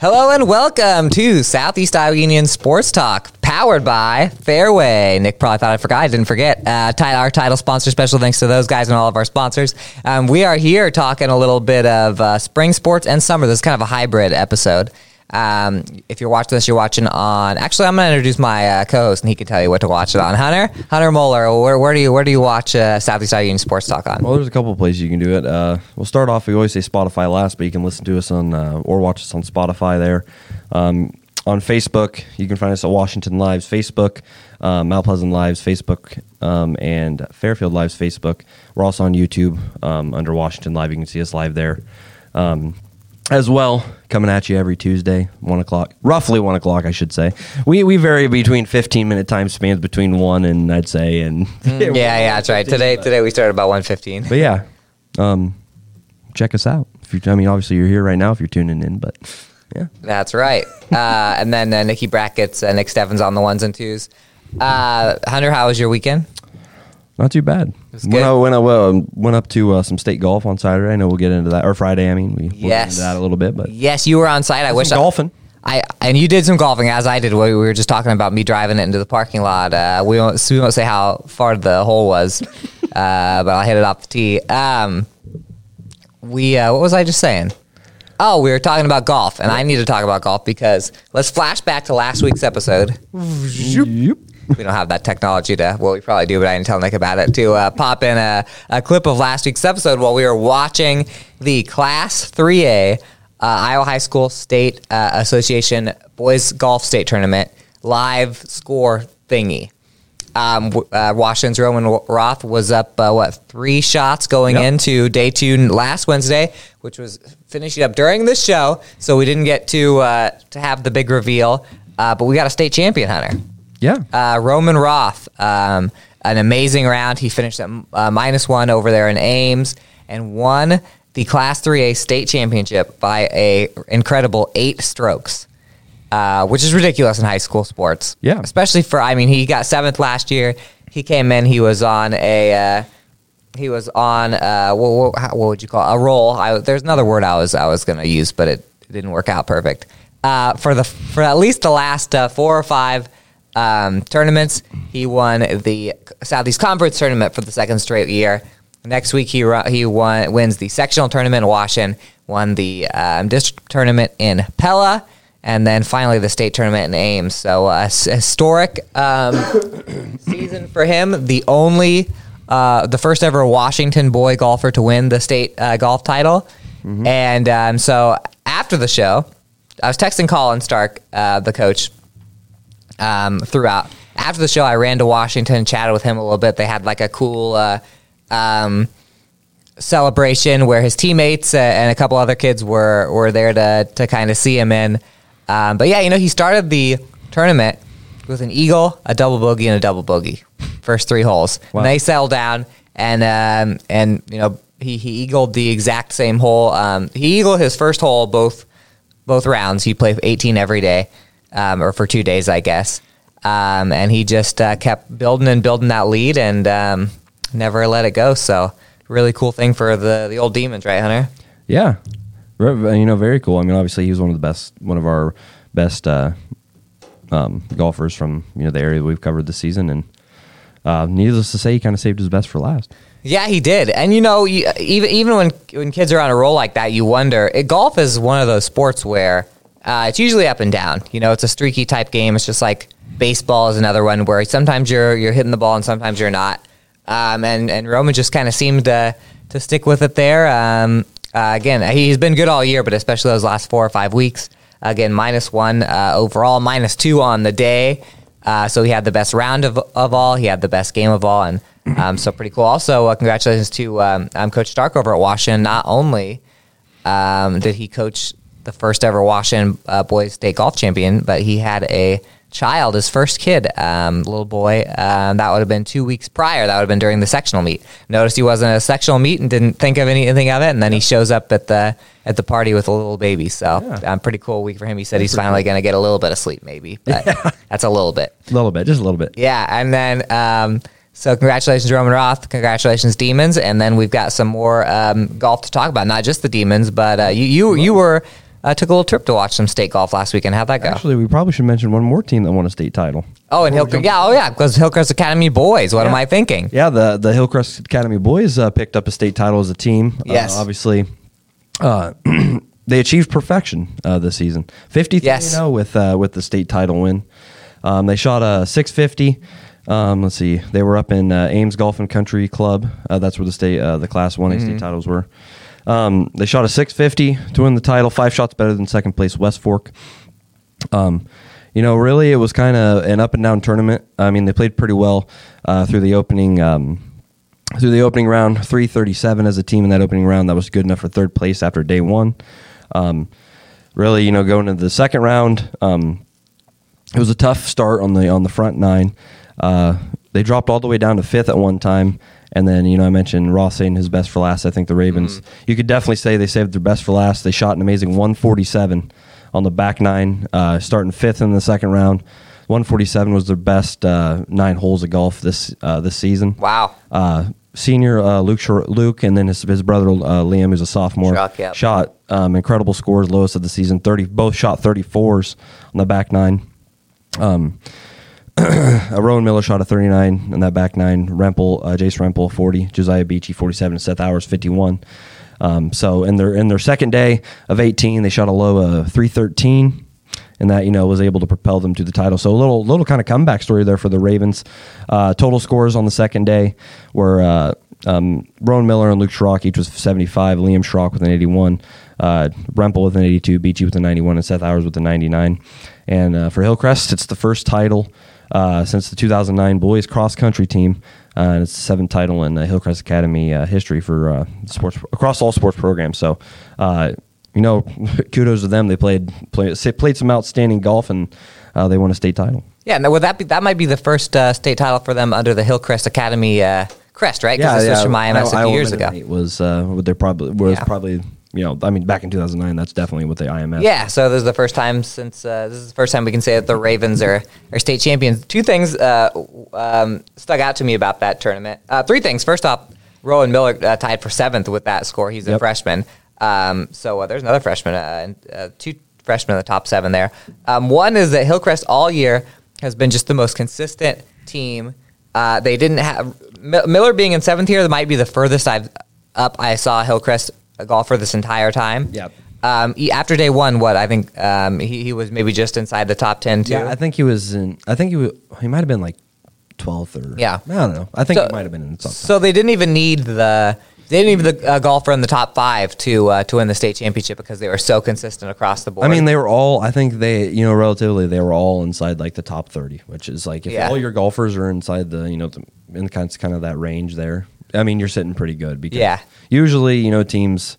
Hello and welcome to Southeast Iowa Union Sports Talk, powered by Fairway. Nick probably thought I forgot. I didn't forget. Uh, our title sponsor, special thanks to those guys and all of our sponsors. Um, we are here talking a little bit of uh, spring sports and summer. This is kind of a hybrid episode. Um, if you're watching this, you're watching on. Actually, I'm going to introduce my uh, co-host, and he can tell you what to watch it on. Hunter, Hunter Moeller, where, where do you where do you watch uh, Southeast Iowa Union Sports Talk on? Well, there's a couple of places you can do it. Uh, we'll start off. We always say Spotify last, but you can listen to us on uh, or watch us on Spotify there. Um, on Facebook, you can find us at Washington Lives Facebook, um, Mount Pleasant Lives Facebook, um, and Fairfield Lives Facebook. We're also on YouTube um, under Washington Live. You can see us live there. Um, as well, coming at you every Tuesday, one o'clock, roughly one o'clock, I should say. We we vary between fifteen minute time spans between one and I'd say and mm, yeah, yeah, that's right. Today today we started about one fifteen. But yeah, um, check us out. If you, I mean, obviously you're here right now if you're tuning in, but yeah, that's right. Uh, and then uh, Nikki Brackett's uh, Nick Steffens on the ones and twos. Uh, Hunter, how was your weekend? Not too bad. When I, when I uh, went up to uh, some state golf on Saturday, I know we'll get into that, or Friday. I mean, we will yes. into that a little bit. But yes, you were on site. I wish I- golfing. I, and you did some golfing as I did. We were just talking about me driving it into the parking lot. Uh, we won't we won't say how far the hole was, uh, but I'll hit it off the tee. Um, we uh, what was I just saying? Oh, we were talking about golf, and I need to talk about golf because let's flash back to last week's episode. Yep we don't have that technology to, well, we probably do, but I didn't tell Nick about it, to uh, pop in a, a, clip of last week's episode while we were watching the Class 3A uh, Iowa High School State uh, Association Boys Golf State Tournament live score thingy. Um, uh, Washington's Roman Roth was up, uh, what, three shots going yep. into day two last Wednesday, which was finishing up during this show. So we didn't get to uh, to have the big reveal, uh, but we got a state champion, Hunter. Yeah. Uh, Roman Roth, um, an amazing round. He finished at uh, minus one over there in Ames and won the Class 3A state championship by a incredible eight strokes. Uh, which is ridiculous in high school sports. Yeah. Especially for, I mean, he got seventh last year. He came in, he was on a, uh, he was on, uh, what, what, what, would you call it? A roll. I, there's another word I was, I was going to use, but it, it, didn't work out perfect. Uh, for the, for at least the last uh, four or five um, tournaments. He won the Southeast Conference tournament for the second straight year. Next week, he he won, wins the sectional tournament in Washington, won the um, district tournament in Pella, and then finally the state tournament in Ames. So uh, historic um, season for him. The only, uh, the first ever Washington boy golfer to win the state uh, golf title. Mm-hmm. And um, so after the show, I was texting Colin Stark, uh, the coach, um, throughout. After the show, I ran to Washington, and chatted with him a little bit. They had like a cool uh, um, celebration where his teammates uh, and a couple other kids were were there to to kind of see him in. Um, but yeah, you know, he started the tournament with an eagle, a double bogey, and a double bogey. First three holes. Wow. And they settled down, and um, and you know he he eagled the exact same hole. Um, he eagled his first hole both both rounds. He played 18 every day um, or for two days, I guess. Um, and he just uh, kept building and building that lead and um, never let it go. So really cool thing for the the old demons, right, Hunter? Yeah, you know, very cool. I mean, obviously, he was one of the best, one of our best uh, um, golfers from you know the area we've covered this season, and uh, needless to say, he kind of saved his best for last. Yeah, he did. And you know, you, even even when when kids are on a roll like that, you wonder. It, golf is one of those sports where uh, it's usually up and down. You know, it's a streaky type game. It's just like baseball is another one where sometimes you're you're hitting the ball and sometimes you're not. Um, and and Roman just kind of seemed to to stick with it there. Um, uh, again, he's been good all year, but especially those last four or five weeks. Again, minus one uh, overall, minus two on the day. Uh, so he had the best round of, of all. He had the best game of all, and um, so pretty cool. Also, uh, congratulations to um, um, Coach Stark over at Washington. Not only um, did he coach the first ever Washington uh, boys state golf champion, but he had a child, his first kid, um, little boy. Um, that would have been two weeks prior. That would have been during the sectional meet. Noticed he wasn't at a sectional meet and didn't think of anything of it, and then he shows up at the at the party with a little baby. So, yeah. um, pretty cool week for him. He said that's he's finally cool. going to get a little bit of sleep, maybe, but yeah. that's a little bit, a little bit, just a little bit. Yeah, and then. Um, so congratulations, Roman Roth. Congratulations, Demons. And then we've got some more um, golf to talk about. Not just the Demons, but uh, you you you were uh, took a little trip to watch some state golf last weekend. How'd that go? Actually, we probably should mention one more team that won a state title. oh, and Hillcrest. Yeah, oh yeah, because Hillcrest Academy boys. What am I thinking? Yeah, the the Hillcrest Academy boys uh, picked up a state title as a team. Yes. uh, obviously, uh, they achieved perfection uh, this season. Fifty three Yes. zero with uh, with the state title win. Um, they shot a six fifty. Um, let's see, they were up in uh, Ames Golf and Country Club. Uh, that's where the state uh, the Class One Mm-hmm. state titles were. Um, they shot a six fifty to win the title. Five shots better than second place West Fork. Um, you know, really, it was kind of an up and down tournament. I mean, they played pretty well uh, through the opening um, through the opening round. Three thirty seven as a team in that opening round. That was good enough for third place after day one. Um, really, you know, going into the second round, um, it was a tough start on the on the front nine. Uh, they dropped all the way down to fifth at one time, and then you know I mentioned Roth saying his best for last. I think the Ravens. You could definitely say they saved their best for last. They shot an amazing 147 on the back nine, uh, starting fifth in the second round. 147 was their best uh, nine holes of golf this uh, this season. Wow. Uh, senior uh, Luke Luke, and then his, his brother uh, Liam, who's a sophomore, Schrock, yep. shot um, incredible scores, lowest of the season. Thirty, both shot 34s on the back nine. Um, Rowan Miller shot a 39 in that back nine. Rempel, uh, Jace Rempel, 40. Josiah Beachy, 47. Seth Hours, 51. Um, so in their in their second day of 18, they shot a low of 313, and that you know was able to propel them to the title. So a little little kind of comeback story there for the Ravens. Uh, total scores on the second day were. Uh, um, Rowan Miller and Luke Schrock each was 75. Liam Schrock with an 81. Uh, Rempel with an 82. Beachy with a 91. And Seth Hours with a 99. And uh, for Hillcrest, it's the first title uh, since the 2009 boys cross country team. Uh, and it's the seventh title in uh, Hillcrest Academy uh, history for uh, sports across all sports programs. So, uh, you know, kudos to them. They played played, played some outstanding golf and uh, they won a state title. Yeah, now would that be that might be the first uh, state title for them under the Hillcrest Academy uh, crest, right? Because this was from IMS a few years ago. It was uh, they probably was Yeah. probably you know I mean back in 2009 that's definitely what the IMS. Yeah, so this is the first time since uh, this is the first time we can say that the Ravens are, are state champions. Two things uh, um, stuck out to me about that tournament. Uh, three things. First off, Rowan Miller uh, tied for seventh with that score. He's a Yep. freshman. Um, so uh, there's another freshman, uh, and uh, two freshmen in the top seven there. Um, one is that Hillcrest all year has been just the most consistent team. Uh, they didn't have Mi- Miller being in seventh here. That might be the furthest I've up I saw Hillcrest golfer this entire time. Yep. Um, he, after day one, what I think um, he, he was maybe just inside the top ten too. Yeah, I think he was in. I think he was, he might have been like 12th or Yeah. I don't know. I think So- he might have been in something. So they didn't even need the they didn't even the uh, golfer in the top five to uh, to win the state championship because they were so consistent across the board. I mean, they were all. I think they, you know, relatively, they were all inside like the top thirty, which is like if Yeah. all your golfers are inside the, you know, the, in kind of, kind of that range there. I mean, you're sitting pretty good because Yeah. usually, you know, teams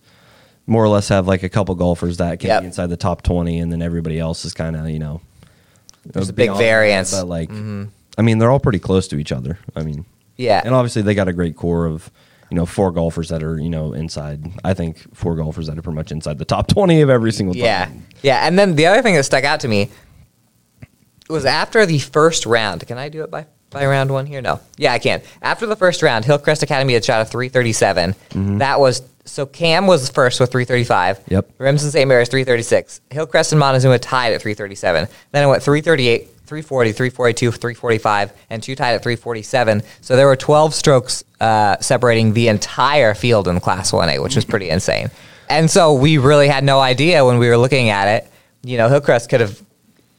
more or less have like a couple golfers that can Yep. be inside the top twenty, and then everybody else is kind of, you know, There's a big beyond that, variance. But like, mm-hmm. I mean, they're all pretty close to each other. I mean, Yeah. and obviously they got a great core of. You know, four golfers that are you know inside. I think four golfers that are pretty much inside the top twenty of every single. yeah, time. yeah. And then the other thing that stuck out to me was after the first round. Can I do it by by round one here? No. Yeah, I can. After the first round, Hillcrest Academy had shot a 337. That was so Cam was first with 335. Mm-hmm. Yep. Remsen St. Mary's 336. Hillcrest and Montezuma tied at 337. Then it went 338, 340, 342, 345, and two tied at 347. So there were 12 strokes uh, separating the entire field in Class 1A, which was pretty insane. And so we really had no idea when we were looking at it. You know, Hillcrest could have,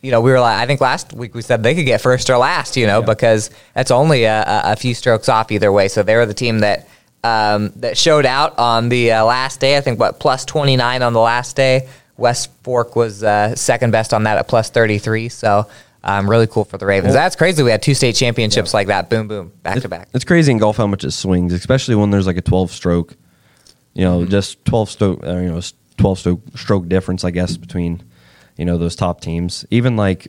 you know, we were like, I think last week we said they could get first or last, you know, because that's only a, a, few strokes off either way. So they were the team that um, that showed out on the uh, last day. I think what plus 29 on the last day. West Fork was uh, second best on that at plus 33. So um, really cool for the Ravens. That's crazy. We had two state championships like that. Boom, boom, back to back. It's crazy in golf how much it swings, especially when there's like a 12 stroke, you know, Mm-hmm. just 12 stroke, uh, you know, 12 stroke, stroke difference, I guess, between, you know, those top teams. Even like,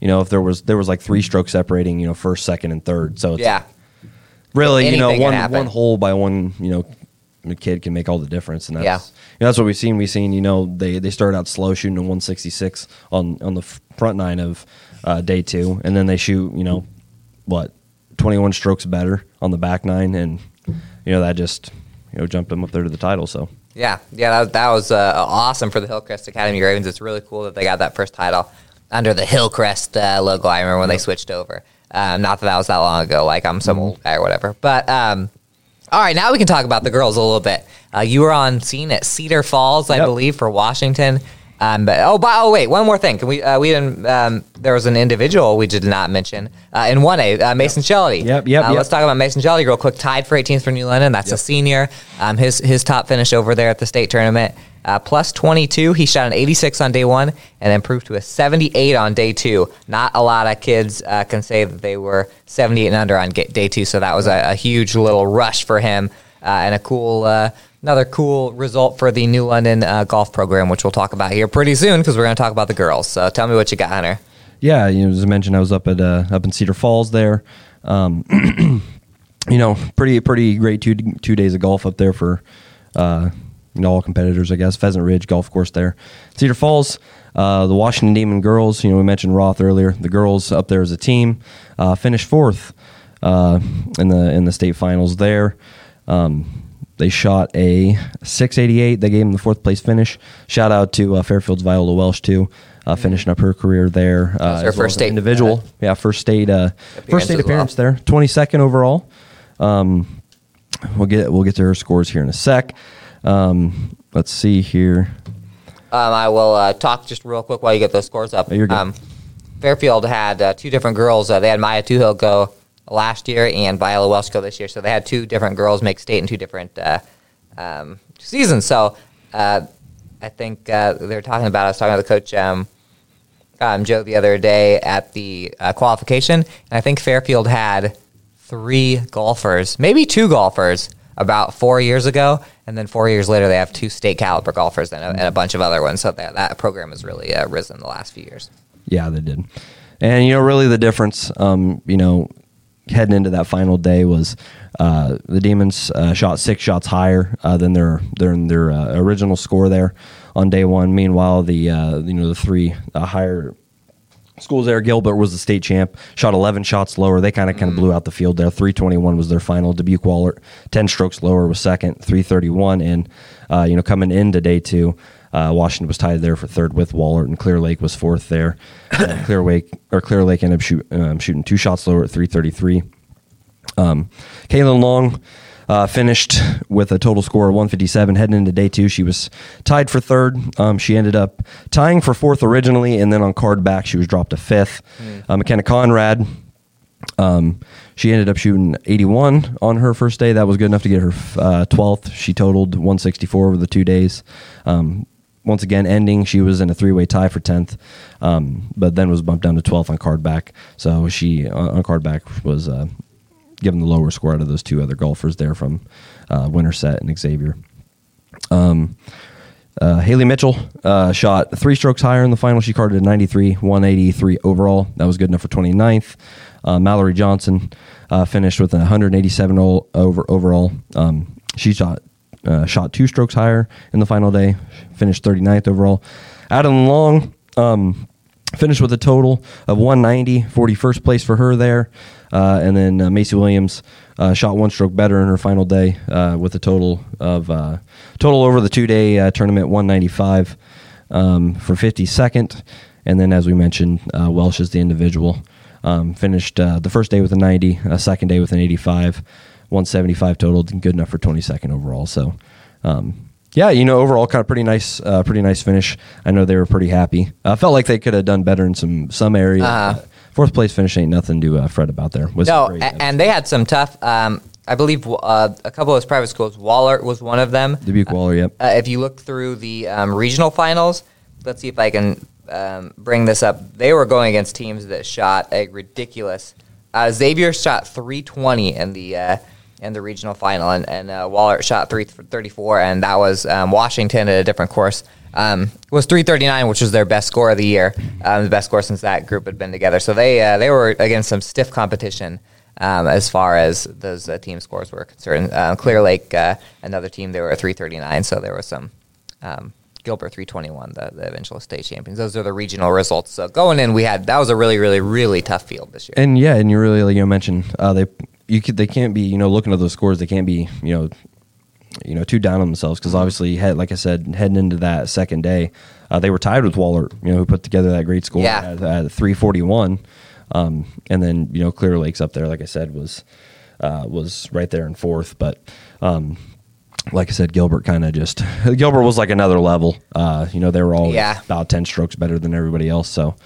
you know, if there was there was like three strokes separating, you know, first, second, and third. So it's Yeah. really, you know, one one hole by one, you know, kid can make all the difference, and that's Yeah. you know, that's what we've seen. We've seen, you know, they they started out slow, shooting a 166 on on the front nine of uh, day two, and then they shoot, you know, what 21 strokes better on the back nine, and you know that just you know jumped them up there to the title. So Yeah, yeah, that, that was uh, awesome for the Hillcrest Academy Ravens. It's really cool that they got that first title under the Hillcrest uh, logo. I remember when they switched over. Um, not that that was that long ago, like I'm some old guy or whatever. But um, all right, now we can talk about the girls a little bit. Uh, you were on scene at Cedar Falls, I Yep. believe, for Washington. Um, but oh, by, oh wait, one more thing. Can we? Uh, we didn't. Um, there was an individual we did not mention uh, in one A, uh, Mason Shelley. Yep, yep, Uh, yep. Let's talk about Mason Shelley real quick. Tied for 18th for New London. That's a senior. Um, his his top finish over there at the state tournament. Uh, plus 22. He shot an 86 on day one and improved to a 78 on day two. Not a lot of kids uh, can say that they were 78 and under on day two. So that was a, a huge little rush for him and a cool. Uh, Another cool result for the New London uh, golf program, which we'll talk about here pretty soon because we're going to talk about the girls. So tell me what you got, Hunter. Yeah, you know, as I mentioned, I was up at uh, up in Cedar Falls there. Um, you know, pretty pretty great two two days of golf up there for uh, you know all competitors. I guess Pheasant Ridge Golf Course there, Cedar Falls. Uh, the Washington Demon girls. You know, we mentioned Roth earlier. The girls up there as a team uh, finished fourth uh, in the in the state finals there. Um, they shot a 688. They gave him the fourth place finish. Shout out to uh, Fairfield's Viola Welsh too, uh, finishing up her career there. Uh, her well first as state, individual. yeah, first state uh, first state as well. appearance there. 22nd overall. Um, we'll get we'll get to her scores here in a sec. Um, let's see here. Um, I will uh, talk just real quick while you get those scores up. Um, Fairfield had uh, two different girls. Uh, they had Maya Tuhill go last year and Viola Welsh go this year. So they had two different girls make state in two different uh, um, seasons. So uh, I think uh, they were talking about. I was talking to the coach. Um, um, Joe the other day at the uh, qualification, and I think Fairfield had three golfers, maybe two golfers, about four years ago, and then four years later they have two state caliber golfers and a, and a bunch of other ones. So that, that program has really uh, risen the last few years. Yeah, they did. And you know, really the difference, um, you know, heading into that final day was uh, the Demons uh, shot six shots higher uh, than their their their uh, original score there on day one. Meanwhile, the uh, you know the three uh, higher schools there, Gilbert was the state champ, shot 11 shots lower. They kind of kind of blew out the field there. 321 was their final. Dubuque Wahlert 10 strokes lower was second, 331, and uh, you know coming into day two. Uh, Washington was tied there for third with Wahlert, and Clear Lake was fourth there. Uh, Clear Lake or Clear Lake ended up shoot, um, shooting two shots lower at 333. Um, Kaylin Long uh, finished with a total score of 157. Heading into day two, she was tied for third. Um, she ended up tying for fourth originally, and then on card back, she was dropped to fifth. Uh, McKenna Conrad. Um, she ended up shooting 81 on her first day. That was good enough to get her uh, 12th. She totaled 164 over the two days. Um, once again, ending, she was in a three-way tie for 10th, um, but then was bumped down to 12th on card back. So she on on card back was uh, given the lower score out of those two other golfers there from uh, Winterset and Xavier. Um, uh, Haley Mitchell uh, shot three strokes higher in the final. She carded a 93, 183 overall. That was good enough for 29th. Uh, Mallory Johnson uh, finished with a 187 over overall. Um, she shot uh, shot two strokes higher in the final day. Finished 39th overall. Adeline Long um, finished with a total of 190, 41st place for her there. Uh, and then uh, Macy Williams uh, shot one stroke better in her final day uh, with a total of total over the two day tournament 195 um, for 52nd. And then, as we mentioned, Welsh is the individual. Um, finished the first day with a 90, a second day with an 85, 175 total, good enough for 22nd overall. So, um, yeah, you know, overall, kind of pretty nice, uh, pretty nice finish. I know they were pretty happy. I felt like they could have done better in some some areas. Uh-huh. Fourth place finish ain't nothing to uh, fret about there. Was No, great. and they had some tough. Um, I believe uh, a couple of those private schools. Wahlert was one of them. Dubuque Wahlert, yep. Uh, if you look through the um, regional finals, let's see if I can um, bring this up. They were going against teams that shot a ridiculous. Uh, Xavier shot 320 in the uh, in the regional final, and, and uh, Wahlert shot 334, and that was um, Washington at a different course. Um, was 339, which was their best score of the year, um, the best score since that group had been together. So they uh, they were against some stiff competition um, as far as those uh, team scores were concerned. Uh, Clear Lake, uh, another team, they were at 339, so there was some. Um, Gilbert 321, the, the eventual state champions. Those are the regional results. So going in, we had that was a really, really, really tough field this year. And yeah, and you really like you mentioned uh, they you could they can't be you know looking at those scores they can't be you know you know, too down on themselves because obviously, head, like I said, heading into that second day, uh, they were tied with Wahlert you know, who put together that great score Yeah. at, at 341. Um, and then, you know, Clear Lake's up there, like I said, was uh, was right there in fourth. But um, like I said, Gilbert kind of just Gilbert was like another level. Uh, you know, they were all Yeah. about ten strokes better than everybody else. So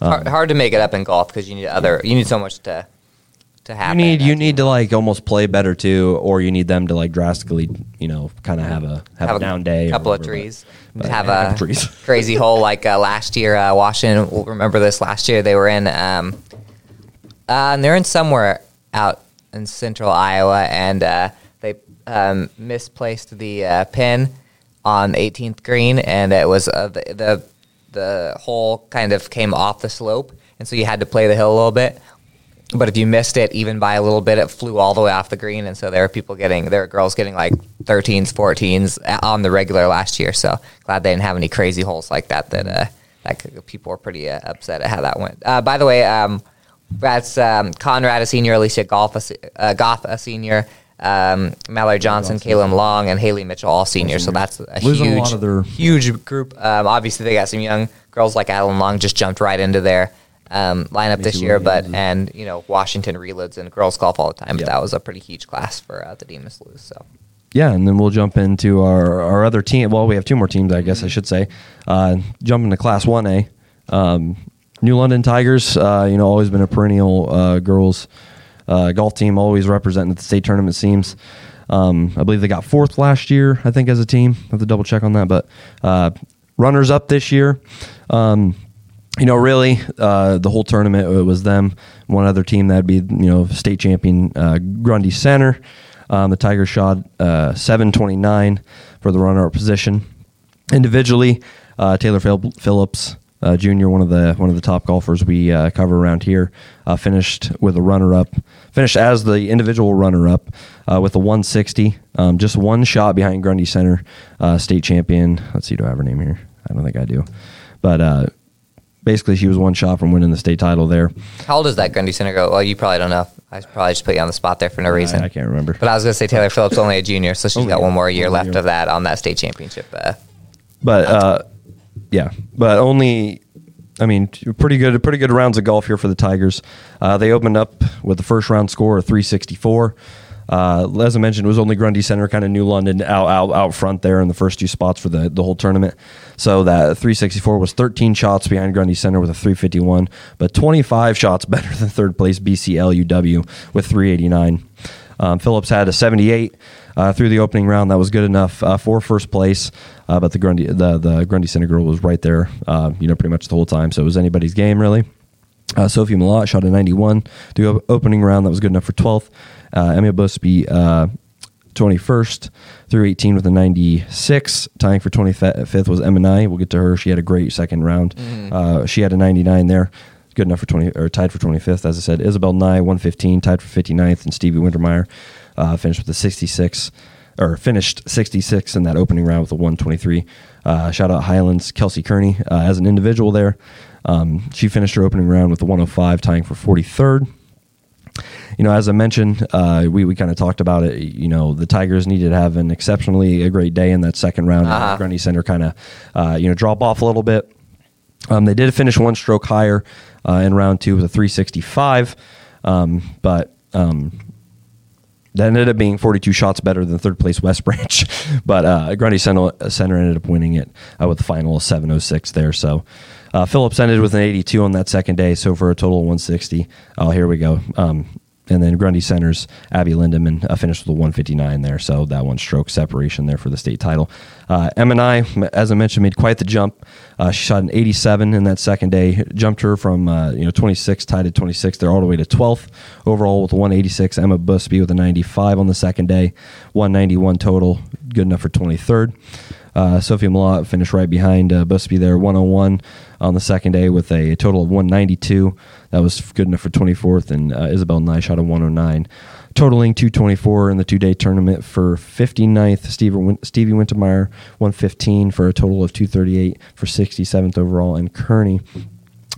hard, hard to make it up in golf because you need other. You need so much to to you need you need to like almost play better too, or you need them to like drastically, you know, kind of have a have, a down day, couple of whatever, but- trees, but- have yeah, a trees. crazy hole like uh, last year. Uh, Washington will remember this. Last year they were in, um, uh, and they're in somewhere out in central Iowa, and uh, they um, misplaced the uh, pin on 18th green, and it was uh, the, the the hole kind of came off the slope, and so you had to play the hill a little bit. But if you missed it even by a little bit, it flew all the way off the green, and so there were people getting, there were girls getting like 13s, 14s on the regular last year. So glad they didn't have any crazy holes like that. That uh, that people were pretty uh, upset at how that went. Uh, by the way, um, that's um, Conrad a senior, Alicia Goff a, uh, Goff a senior, um, Mallory Johnson, Kaylin Long, and Haley Mitchell all seniors. So that's a Losing a huge, lot of their- huge group. Um, obviously, they got some young girls like Adeline Long just jumped right into their um, lineup this year, but and you know Washington reloads and girls golf all the time. But that was a pretty huge class for uh, the Demons lose. So Yeah, and then we'll jump into our, our other team. Well, we have two more teams, I guess I should say. Uh, jump into Class 1A. Um, New London Tigers, uh, you know, always been a perennial uh, girls uh, golf team, always representing the state tournament, seems. Um, I believe they got fourth last year, I think, as a team. I have to double check on that. But uh, runners up this year. Um, you know, really, uh, the whole tournament it was them. One other team that'd be, you know, state champion uh, Grundy Center. Um, the Tigers shot uh, 729 for the runner-up position. Individually, uh, Taylor Phil- Phillips uh, Jr., one of the one of the top golfers we uh, cover around here, finished with a runner-up. Finished as the individual runner-up with a 160, um, just one shot behind Grundy Center, state champion. Let's see, do I have her name here? I don't think I do, but. Basically she was one shot from winning the state title there. how old is that Grundy Center go? Well, you probably don't know. I probably just put you on the spot there for no reason. I, I can't remember. But I was going to say Taylor Phillips only a junior, so she's Only got one more year one left year. of that on that state championship. Uh, But uh, yeah, but only. I mean, pretty good, pretty good rounds of golf here for the Tigers. Uh, they opened up with the first round score of 364. Uh, as I mentioned, it was only Grundy Center, kind of New London out, out out front there in the first two spots for the, the whole tournament. So that 364 was 13 shots behind Grundy Center with a 351, but 25 shots better than third place BCLUW with 389. Um, Phillips had a 78 uh, through the opening round. That was good enough uh, for first place, uh, but the Grundy the the Grundy Center girl was right there, uh, you know, pretty much the whole time. So it was anybody's game really. Uh, Sophie Malott shot a 91 through opening round. That was good enough for 12th. Uh, Emma Busby, uh, 21st through 18 with a 96. Tying for 25th was Emma Nye. We'll get to her. She had a great second round. Uh, she had a 99 there. Good enough for 20 or tied for 25th, as I said. Isabel Nye, 115, tied for 59th, and Stevie Wintermeyer uh, finished with a 66 or finished 66 in that opening round with a 123. Uh, shout out Highlands, Kelsey Kearney uh, as an individual there. Um, she finished her opening round with a 105, tying for 43rd. You know, as I mentioned, uh, we, we kind of talked about it. You know, the Tigers needed to have an exceptionally a great day in that second round. Uh-huh. Grundy Center kind of, uh, you know, drop off a little bit. Um, they did finish one stroke higher uh, in round two with a 365, um, but um, that ended up being 42 shots better than third place West Branch. but uh, Grundy Center, Center ended up winning it uh, with the final 706 there. So uh, Phillips ended with an 82 on that second day, so for a total of 160. Oh, here we go. Um, and then Grundy Center's Abby Lindeman uh, finished with a 159 there, so that one stroke separation there for the state title. Uh, Emma Nye, as I mentioned, made quite the jump. Uh, she shot an 87 in that second day, jumped her from uh, you know 26 tied at 26 there all the way to 12th overall with a 186. Emma Busby with a 95 on the second day, 191 total, good enough for 23rd. Uh, Sophia Malott finished right behind uh, Busby there, 101 on the second day with a total of 192. That was good enough for 24th, and uh, Isabel Nye shot a 109, totaling 224 in the two day tournament for 59th. Stevie, Stevie Wintermeyer 115 for a total of 238 for 67th overall, and Kearney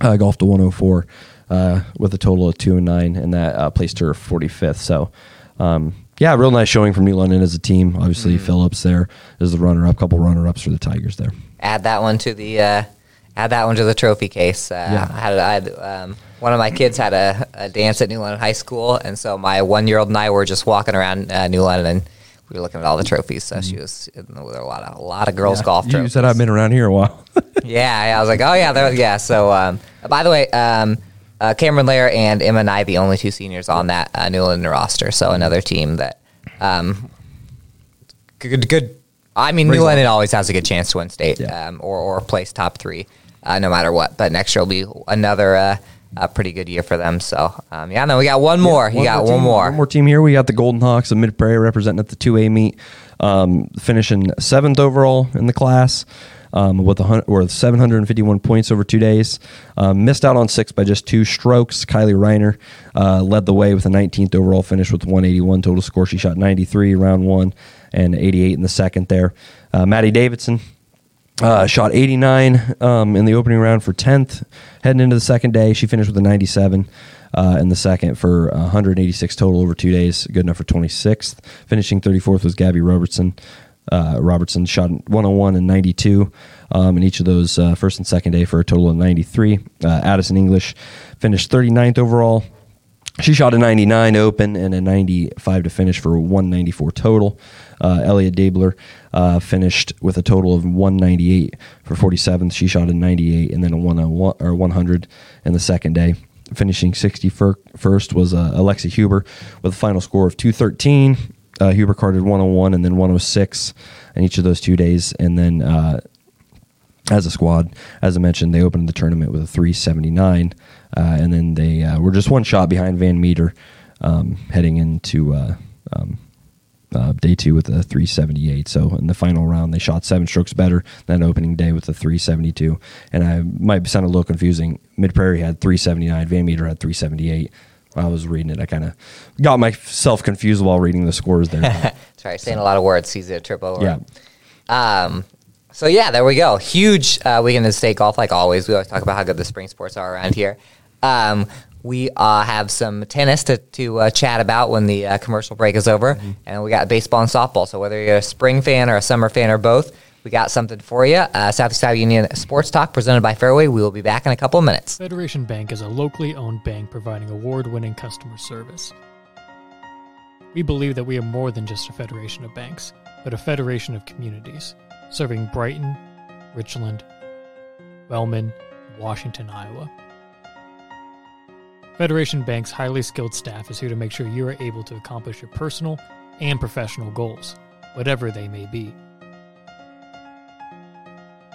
uh, golfed to 104 uh, with a total of two and nine, and that uh, placed her 45th. So. Um, yeah, real nice showing from New London as a team. Obviously, Phillips there is the runner up, couple runner ups for the Tigers there. add that one to the uh, add that one to the trophy case. Uh, Yeah. I had, I had um, one of my kids had a, a dance at New London High School, and so my one year old and I were just walking around uh, New London and we were looking at all the trophies. So she was there were a lot of a lot of girls golf trophies. You trophies. said I've been around here a while. yeah, yeah, I was like, oh yeah, there, yeah. So um, by the way, um, uh, Cameron Lair and Emma Nye, the only two seniors on that uh, New London roster. So another team that um, good, good. I mean, Brings New a always has a good chance to win state Yeah. um, or or place top three, uh, no matter what. But next year will be another uh, a pretty good year for them. So um, yeah, no, we got one more. you got one team, more. One more team here. We got the Golden Hawks of Mid Prairie representing at the 2A meet, um, finishing seventh overall in the class. Um, with or 751 points over two days, um, missed out on six by just two strokes. Kylie Reiner uh, led the way with a 19th overall finish with 181 total score. She shot 93 round one and 88 in the second. There, uh, Maddie Davidson uh, shot 89 um, in the opening round for 10th. Heading into the second day, she finished with a 97 uh, in the second for 186 total over two days. Good enough for 26th. Finishing 34th was Gabby Robertson. Uh, Robertson shot 101 and 92 um, in each of those uh, first and second day for a total of 93. Uh, Addison English finished 39th overall. She shot a 99 open and a 95 to finish for 194 total. Uh, Elliot Dabler uh, finished with a total of 198 for 47th. She shot a 98 and then a 101 or 100 in the second day. Finishing 61st was uh, Alexa Huber with a final score of 213. Uh, Huber carded 101 and then 106 in each of those two days. And then uh, as a squad. As I mentioned, they opened the tournament with a 379, uh, and then they uh, were just one shot behind Van Meter um, heading into uh, um, uh, day two with a 378. So in the final round, they shot seven strokes better than opening day with a 372. And I might sound a little confusing. Mid Prairie had 379, Van Meter had 378. I was reading it, I kind of got myself confused while reading the scores there. That's right, saying a lot of words. He's a trip over. yeah. Um, so yeah, there we go. Huge uh, weekend of state golf, like always. We always talk about how good the spring sports are around here. Um, we uh, have some tennis to, to uh, chat about when the uh, commercial break is over, and we got baseball and softball. So whether you're a spring fan or a summer fan or both, we got something for you. Uh, Southeast Iowa Union Sports Talk presented by Fairway. We will be back in a couple of minutes. Federation Bank is a locally owned bank providing award winning customer service. We believe that we are more than just a federation of banks, but a federation of communities, serving Brighton, Richland, Wellman, Washington, Iowa. Federation Bank's highly skilled staff is here to make sure you are able to accomplish your personal and professional goals, whatever they may be.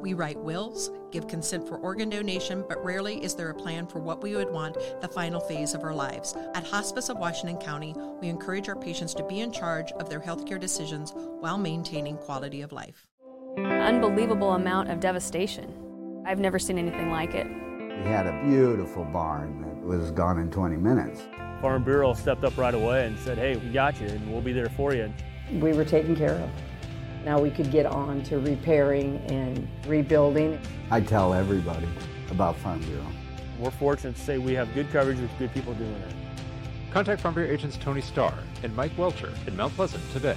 We write wills, give consent for organ donation, but rarely is there a plan for what we would want the final phase of our lives. At Hospice of Washington County, we encourage our patients to be in charge of their healthcare decisions while maintaining quality of life. unbelievable amount of devastation. I've never seen anything like it. We had a beautiful barn that was gone in 20 minutes. Farm Bureau stepped up right away and said, hey, we got you and we'll be there for you. we were taken care of. Now we could get on to repairing and rebuilding. I tell everybody about Farm Bureau. We're fortunate to say we have good coverage with good people doing it. Contact Farm Bureau agents Tony Starr and Mike Welcher in Mount Pleasant today.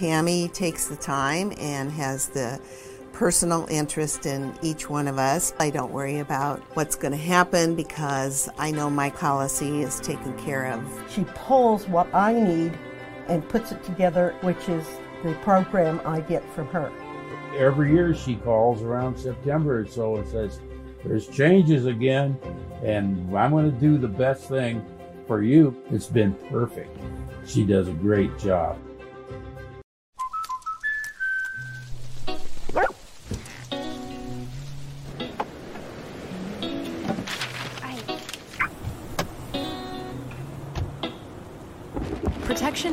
Tammy takes the time and has the personal interest in each one of us. I don't worry about what's going to happen because I know my policy is taken care of. She pulls what I need and puts it together, which is the program I get from her. Every year she calls around September or so and says, there's changes again, and I'm going to do the best thing for you. It's been perfect. She does a great job.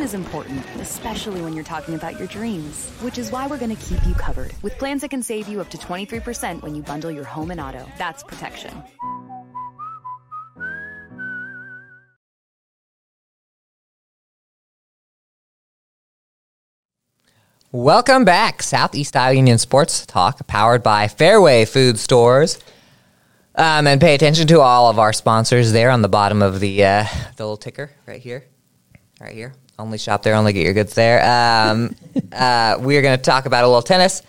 Is important, especially when you're talking about your dreams, which is why we're going to keep you covered with plans that can save you up to 23% when you bundle your home and auto. That's protection. Welcome back, Southeast Iowa Union Sports Talk, powered by Fairway Food Stores. Um, and pay attention to all of our sponsors there on the bottom of the uh, the little ticker right here, right here. Only shop there, only get your goods there. Um, uh, we are going to talk about a little tennis.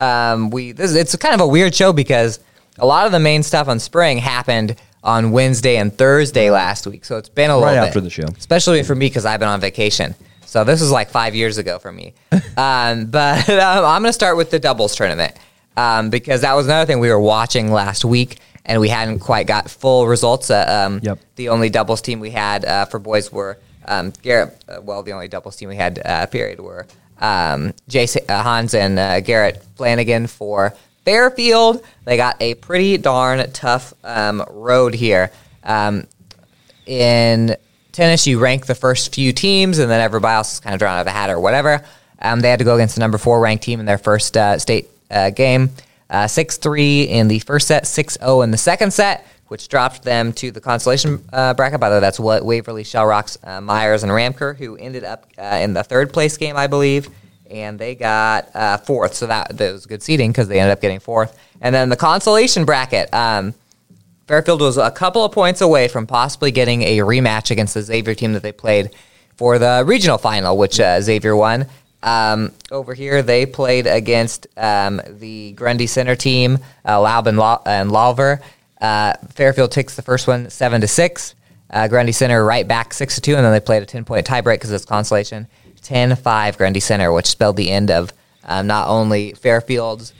Um, we this it's kind of a weird show because a lot of the main stuff on spring happened on Wednesday and Thursday last week, so it's been a Right little after bit, the show. especially for me because I've been on vacation. So this was like five years ago for me. um, but um, I'm going to start with the doubles tournament um, because that was another thing we were watching last week, and we hadn't quite got full results. Uh, um, Yep. The only doubles team we had uh, for boys were um, Garrett. Uh, well, the only doubles team we had uh, period were um, Jason uh, Hans and uh, Garrett Flanagan for Fairfield. They got a pretty darn tough um, road here. Um, in tennis, you rank the first few teams, and then everybody else is kind of drawn out of the hat or whatever. Um, they had to go against the number four ranked team in their first uh, state uh, game. Uh, 6 3 in the first set, 6 0 in the second set, which dropped them to the consolation uh, bracket. By the way, that's what Waverly, Shell Rocks, uh, Myers, and Ramker, who ended up uh, in the third place game, I believe. And they got uh, fourth, so that, that was good seeding because they ended up getting fourth. And then the consolation bracket, um, Fairfield was a couple of points away from possibly getting a rematch against the Xavier team that they played for the regional final, which uh, Xavier won. Um, over here, they played against um, the Grundy Center team, uh, Laub and, Lau- and Lawver. Uh, Fairfield takes the first one seven to six. Uh, Grundy Center right back six to two, and then they played a ten point tiebreak because it's consolation. 10-5 Grundy Center, which spelled the end of um, not only Fairfield's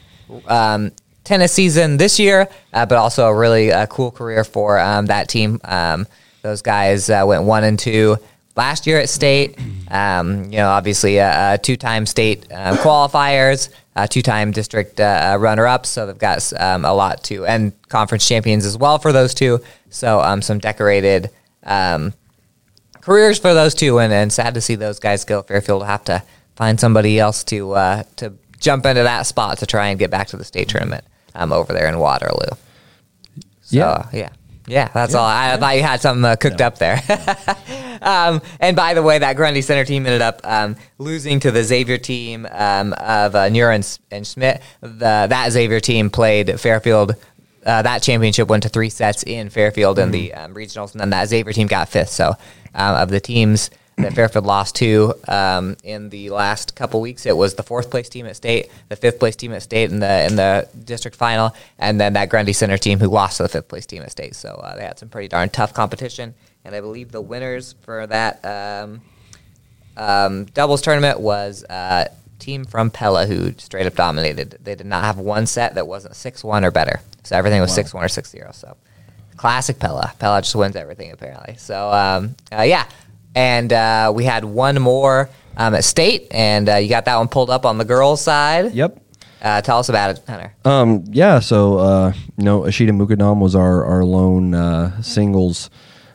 um, tennis season this year, uh, but also a really uh, cool career for um, that team. Um, those guys uh, went one and two last year at state. Um, you know, obviously, two-time state uh, qualifiers, uh, two-time district uh, runner-ups. So they've got um, a lot to, and conference champions as well for those two. So um, some decorated um, careers for those two, and, and sad to see those guys go. Fairfield will have to find somebody else to uh, to jump into that spot to try and get back to the state tournament um, over there in Waterloo. So, Yeah. yeah. Yeah, that's all. I thought you had something uh, cooked up there. um, and by the way, that Grundy Center team ended up um, losing to the Xavier team um, of uh, Neuer and, and Schmidt. The, that Xavier team played Fairfield. Uh, that championship went to three sets in Fairfield in the um, regionals, and then that Xavier team got fifth. So, um, of the teams that Fairfield lost to um, in the last couple weeks, it was the fourth place team at state, the fifth place team at state in the in the district final, and then that Grundy Center team who lost to the fifth place team at state. So uh, they had some pretty darn tough competition, and I believe the winners for that um, um, doubles tournament was uh, team from Pella who straight up dominated. They did not have one set that wasn't six one or better. So everything was Wow. six one or six zero. So classic Pella. Pella just wins everything apparently. So um, uh, yeah, and uh, we had one more um, at state, and uh, you got that one pulled up on the girls' side. Yep. Uh, tell us about it, Hunter. Um, yeah, so uh, you know, Ashita Mukadam was our our lone uh, singles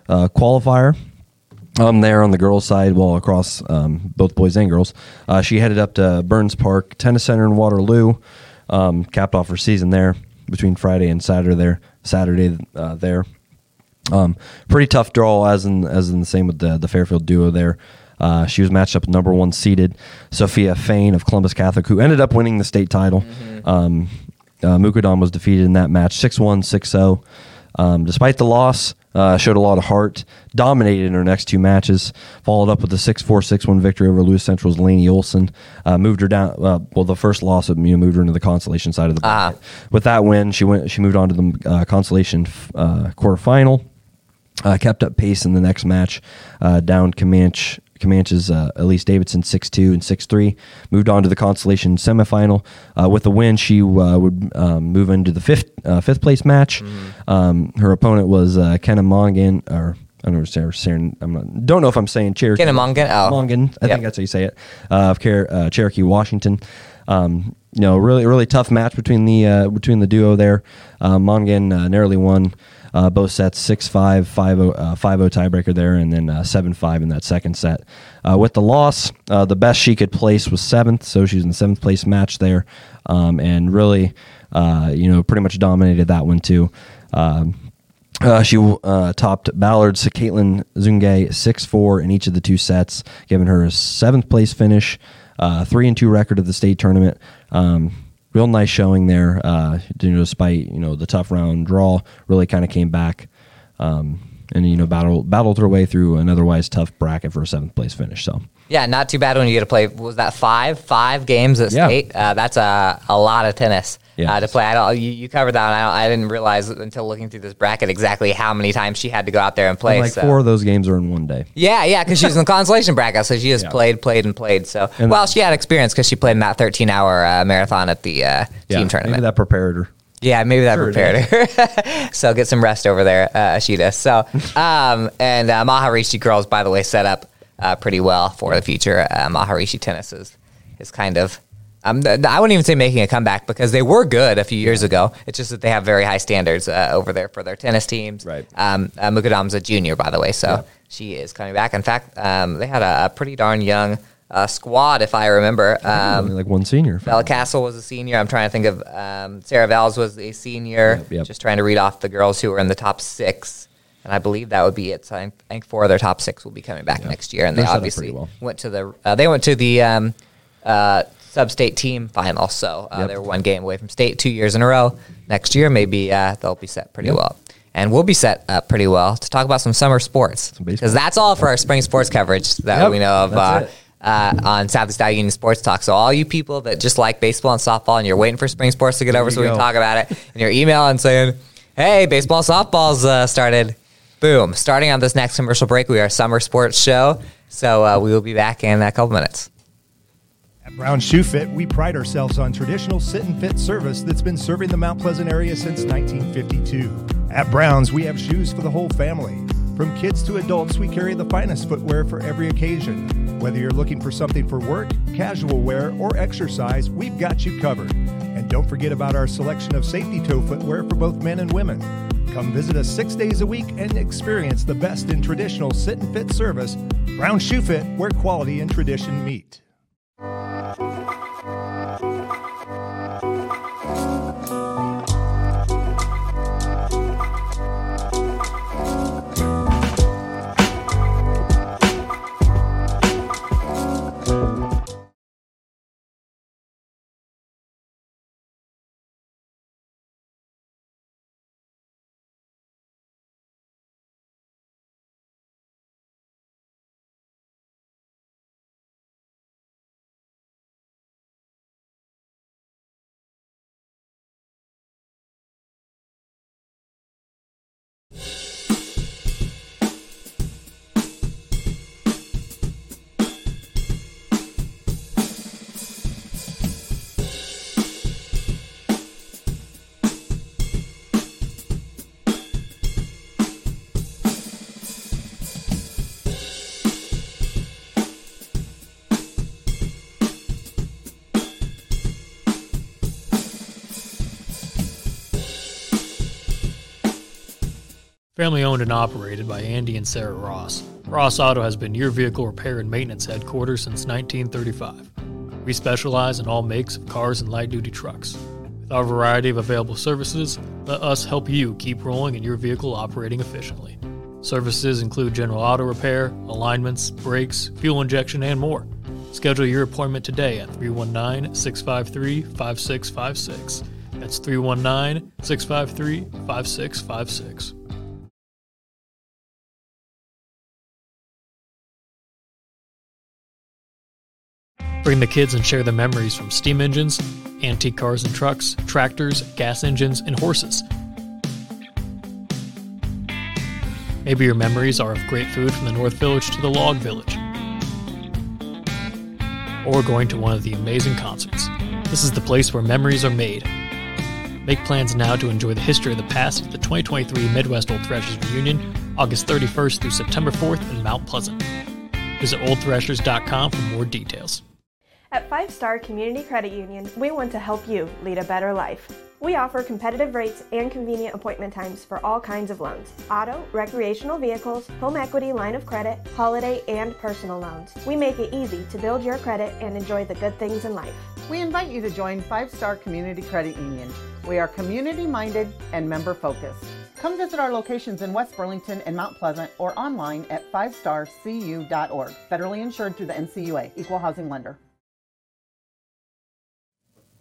uh, qualifier. Um, there on the girls' side, well, across um, both boys and girls, uh, she headed up to Byrnes Park Tennis Center in Waterloo, um, capped off her season there between Friday and Saturday. There, Saturday uh, there. Um, pretty tough draw, as in as in the same with the the Fairfield duo there. Uh, she was matched up with number one seeded Sophia Fain of Columbus Catholic, who ended up winning the state title. Um, uh, was defeated in that match 6 1, 6 0. Um, despite the loss, uh, showed a lot of heart, dominated in her next two matches, followed up with a 6 4 6 1 victory over Lewis Central's Laney Olson. Uh, moved her down, uh, well, the first loss you know, moved her into the consolation side of the bracket. With that win, she went. She moved on to the uh, consolation uh, quarterfinal. Uh, kept up pace in the next match, uh, down Camanche Camanche's uh, Elise Davidson six two and six three moved on to the consolation semifinal. Uh, with the win, she uh, would um, move into the fifth uh, fifth place match. Um, her opponent was uh, Kenna Mongan or. I don't know if I'm not, don't know if I'm saying Cherokee. Kenna Mongan, oh. Mongan, I Yep. think that's how you say it. Uh, of uh, Cherokee, Washington. Um, you know, really, really tough match between the uh, between the duo there. Uh, Mongan uh, narrowly won uh, both sets 6-5, 5-0, uh, 5-0 tiebreaker there, and then uh, 7-5 in that second set. Uh, with the loss, uh, the best she could place was seventh, so she's in the seventh place match there, um, and really, uh, you know, pretty much dominated that one too. Um, uh, she uh, topped Ballard's Caitlin Zungay 6 4 in each of the two sets, giving her a seventh place finish, uh, 3 and 2 record of the state tournament. Um, real nice showing there, uh, you know, despite you know the tough round draw, really kind of came back um, and you know battled battled her way through an otherwise tough bracket for a seventh place finish. So Yeah, not too bad when you get to play. Was that five five games at Yeah. state? Uh, that's a a lot of tennis Yeah. uh, to play. I don't. You, you covered that. I, don't, I didn't realize until looking through this bracket exactly how many times she had to go out there and play. And, like so. four of those games are in one day. Yeah, yeah, because she was in the consolation bracket, so she just Yeah. played, played, and played. So, And- well, she had experience because she played in that 13-hour uh, marathon at the uh, team tournament. Maybe that prepared her. Yeah, maybe that Sure prepared her. so get some rest over there, uh, Ashita. So, um, and uh, Maharishi girls, by the way, set up uh, pretty well for the future. Uh, Maharishi tennis is, is kind of, um, th- I wouldn't even say making a comeback because they were good a few years ago. It's just that they have very high standards uh, over there for their tennis teams. Right. Um, uh, Mukadam's a junior, by the way, so she is coming back. In fact, um, they had a, a pretty darn young uh, squad, if I remember. Um, like one senior. Bella Castle was a senior. I'm trying to think of um, Sarah Vels was a senior. Yep, yep. Just trying to read off the girls who were in the top six, and I believe that would be it. So I think- four of their top six will be coming back next year, and They're they obviously well. went to the uh, they went to the um, uh, sub-state team final. So uh, Yep. they were one game away from state two years in a row. Next year, maybe uh, they'll be set pretty Yep. well. And we'll be set up pretty well to talk about some summer sports because that's all for our spring sports coverage that Yep, we know of. Uh, uh, on Southeast Iowa Union Sports Talk. So all you people that just like baseball and softball and you're waiting for spring sports to get over so we can talk about it, and you're emailing saying, "Hey, baseball softball's uh, started." Boom! Starting on this next commercial break, we are a summer sports show. So uh, we will be back in a couple minutes. At Brown Shoe Fit, we pride ourselves on traditional sit and fit service that's been serving the Mount Pleasant area since 1952. At Brown's, we have shoes for the whole family. From kids to adults, we carry the finest footwear for every occasion. Whether you're looking for something for work, casual wear, or exercise, we've got you covered. And don't forget about our selection of safety toe footwear for both men and women. Come visit us six days a week and experience the best in traditional sit and fit service. Brown Shoe Fit, where quality and tradition meet. Family owned and operated by Andy and Sarah Ross. Ross Auto has been your vehicle repair and maintenance headquarters since 1935. We specialize in all makes of cars and light duty trucks. With our variety of available services, let us help you keep rolling and your vehicle operating efficiently. Services include general auto repair, alignments, brakes, fuel injection, and more. Schedule your appointment today at 319 653 5656. That's 319 653 5656. Bring the kids and share the memories from steam engines, antique cars and trucks, tractors, gas engines, and horses. Maybe your memories are of great food from the North Village to the Log Village. or going to one of the amazing concerts. This is the place where memories are made. Make plans now to enjoy the history of the past at the 2023 Midwest Old Threshers Reunion, August 31st through September 4th in Mount Pleasant. Visit oldthreshers.com for more details. At Five Star Community Credit Union, we want to help you lead a better life. We offer competitive rates and convenient appointment times for all kinds of loans auto, recreational vehicles, home equity line of credit, holiday, and personal loans. We make it easy to build your credit and enjoy the good things in life. We invite you to join Five Star Community Credit Union. We are community minded and member focused. Come visit our locations in West Burlington and Mount Pleasant or online at 5starcu.org. Federally insured through the NCUA, Equal Housing Lender.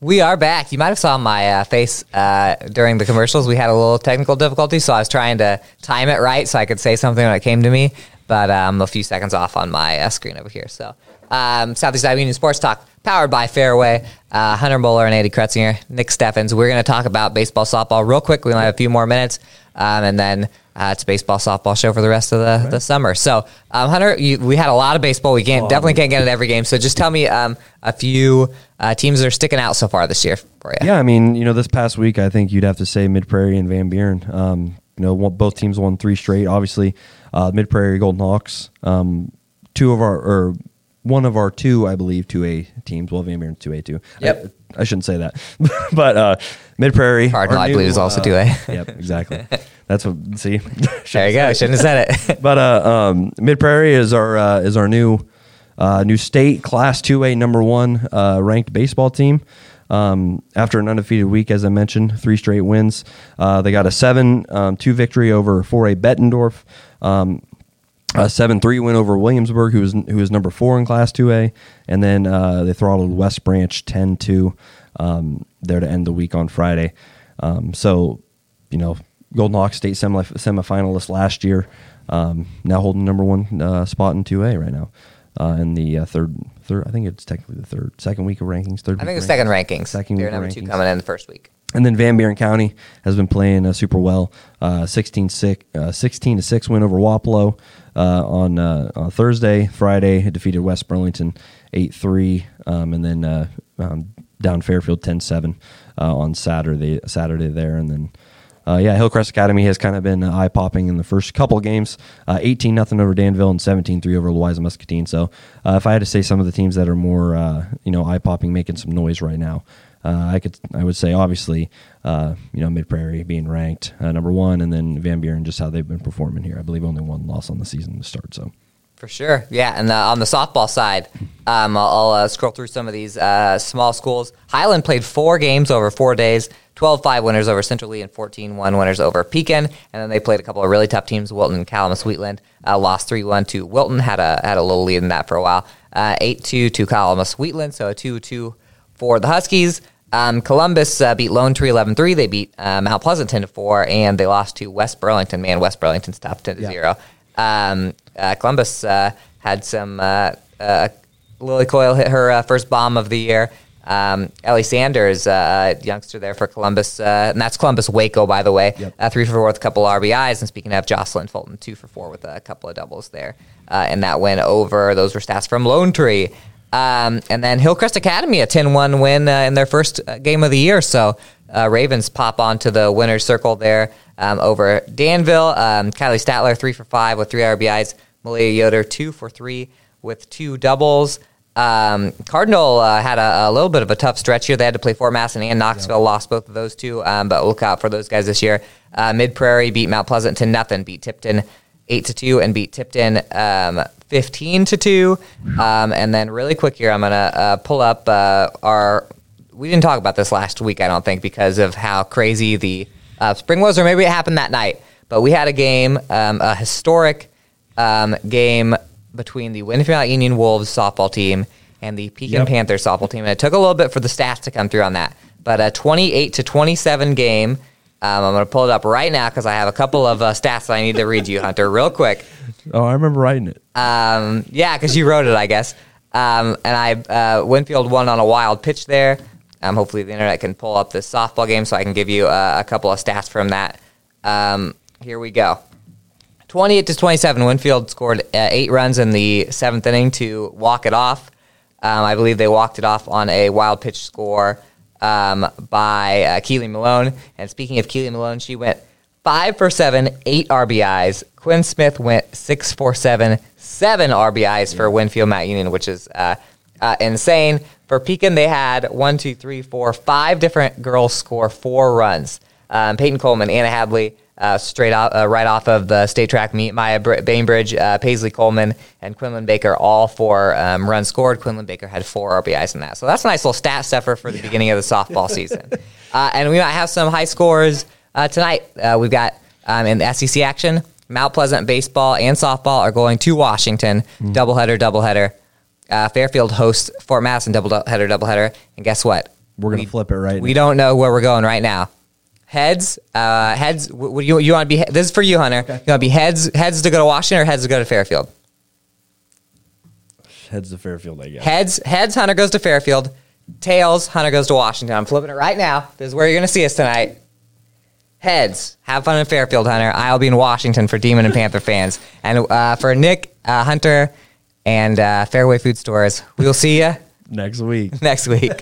We are back. You might have saw my uh, face uh, during the commercials. We had a little technical difficulty, so I was trying to time it right so I could say something when it came to me, but I'm um, a few seconds off on my uh, screen over here. So, um, Southeast Iowa Union Sports Talk, powered by Fairway. Uh, Hunter Moeller and Andy Kretzinger, Nick Steffens. We're going to talk about baseball, softball real quick. We only have a few more minutes, um, and then uh, it's a baseball softball show for the rest of the, right. the summer. So, um, Hunter, you, we had a lot of baseball. We can't definitely can't get it every game. So, just tell me um, a few uh, teams that are sticking out so far this year for you. Yeah, I mean, you know, this past week, I think you'd have to say Mid Prairie and Van Buren. Um, you know, both teams won three straight. Obviously, uh, Mid Prairie Golden Hawks. Um, two of our or one of our two, I believe, two A teams. Well, Van Buren two A two. Yep. I, shouldn't say that, but uh, Mid Prairie. Cardinal, I believe, is also two A. yep, exactly. That's what. See, there you go. Shouldn't have said it. but uh, um, Mid Prairie is our uh, is our new uh, new state Class Two A number one uh, ranked baseball team. Um, after an undefeated week, as I mentioned, three straight wins. Uh, they got a seven um, two victory over four A Bettendorf. Um, a seven three win over Williamsburg, who was who was number four in Class Two A, and then uh, they throttled West Branch 10-2 um, there to end the week on Friday. Um, so, you know, Golden Hawks state semi semifinalist last year. Um, now holding number one uh, spot in two A right now. Uh, in the uh, third, third, I think it's technically the third, second week of rankings. Third. I think it's second rankings. Second They're week number rankings. two coming in the first week. And then Van Buren County has been playing uh, super well. Uh, 16, six, uh, 16 to six win over Wapello uh, on uh, on Thursday. Friday defeated West Burlington eight three, um, and then uh, um, down Fairfield 10-7 on Saturday. Saturday there, and then uh, yeah, Hillcrest Academy has kind of been uh, eye popping in the first couple games. Uh, 18 nothing over Danville and 17 3 over Louisa Muscatine. So uh, if I had to say some of the teams that are more uh, you know eye popping, making some noise right now, uh, I could I would say obviously you know Mid Prairie being ranked number one, and then Van Buren just how they've been performing here. I believe only one loss on the season to start. So. For sure, yeah. And on the softball side, um, I'll, I'll uh, scroll through some of these uh, small schools. Highland played four games over four days. 12-5 winners over Central Lee and 14-1 winners over Pekin. And then they played a couple of really tough teams, Wilton and Calamus Wheatland. Uh, lost 3-1 to Wilton, had a had a little lead in that for a while. 8-2 uh, to Calamus Wheatland, so a 2-2 for the Huskies. Um, Columbus uh, beat Lone Tree 11-3. They beat uh, Mount Pleasant 10-4, and they lost to West Burlington. Man, West Burlington's tough 10-0. Yeah. Um, uh, Columbus uh, had some. Uh, uh, Lily Coyle hit her first bomb of the year. Um, Ellie Sanders, uh, youngster there for Columbus, uh, and that's Columbus Waco, by the way. Yep. Uh, three for four with a couple RBIs. And speaking of Jocelyn Fulton, two for four with a couple of doubles there. and that win over, those were stats from Lone Tree. Um, and then Hillcrest Academy, a 10 1 win in their first game of the year. So Ravens pop onto the winner's circle there um, over Danville. Um, Kylie Statler, three for five with three RBIs. Malia Yoder, two for three with two doubles. Um, Cardinal uh, had a, a, little bit of a tough stretch here. They had to play Fort Madison and Knoxville, lost both of those two, um, but look out for those guys this year. Uh, Mid Prairie beat Mount Pleasant to nothing, beat Tipton eight to two, and beat Tipton um, fifteen to two. Um, and then really quick here, I'm gonna uh, pull up uh, our. We didn't talk about this last week, I don't think, because of how crazy the uh, spring was, or maybe it happened that night. But we had a game, um, a historic um, game between the Winfield Union Wolves softball team and the Pekin yep. Panthers softball team. And it took a little bit for the stats to come through on that. But a 28 to 27 game. Um, I'm going to pull it up right now because I have a couple of uh, stats that I need to read to you, Hunter, real quick. Oh, I remember writing it. Um, yeah, because you wrote it, I guess. Um, and I uh, Winfield won on a wild pitch there. Um, hopefully, the internet can pull up this softball game so I can give you uh, a couple of stats from that. Um, here we go. 28 to 27, Winfield scored uh, eight runs in the seventh inning to walk it off. Um, I believe they walked it off on a wild pitch score um, by uh, Keely Malone. And speaking of Keely Malone, she went five for seven, eight RBIs. Quinn Smith went six for seven, seven RBIs for Winfield Mount Union, which is uh, uh, insane. For Pekin, they had one, two, three, four, five different girls score four runs. Um, Peyton Coleman, Anna Hadley, uh, straight out, uh, right off of the state track meet. Maya Br- Bainbridge, uh, Paisley Coleman, and Quinlan Baker, all four um, runs scored. Quinlan Baker had four RBIs in that. So that's a nice little stat stuffer for the beginning of the softball season. Uh, and we might have some high scores uh, tonight. Uh, we've got um, in the SEC action, Mount Pleasant baseball and softball are going to Washington. Doubleheader, doubleheader. Uh, Fairfield hosts Fort Madison doubleheader, doubleheader. And guess what? We're gonna flip it right. We don't know where we're going right now. Heads, uh, heads. w- w- You, you want to be? This is for you, Hunter. You want to be heads, heads to go to Washington or heads to go to Fairfield? Heads to Fairfield, I guess. Heads, heads. Hunter goes to Fairfield. Tails. Hunter goes to Washington. I'm flipping it right now. This is where you're going to see us tonight. Heads. Have fun in Fairfield, Hunter. I'll be in Washington for Demon and Panther fans. And uh, for Nick, uh, Hunter, and uh, Fairway Food Stores, we will see you next week. next week.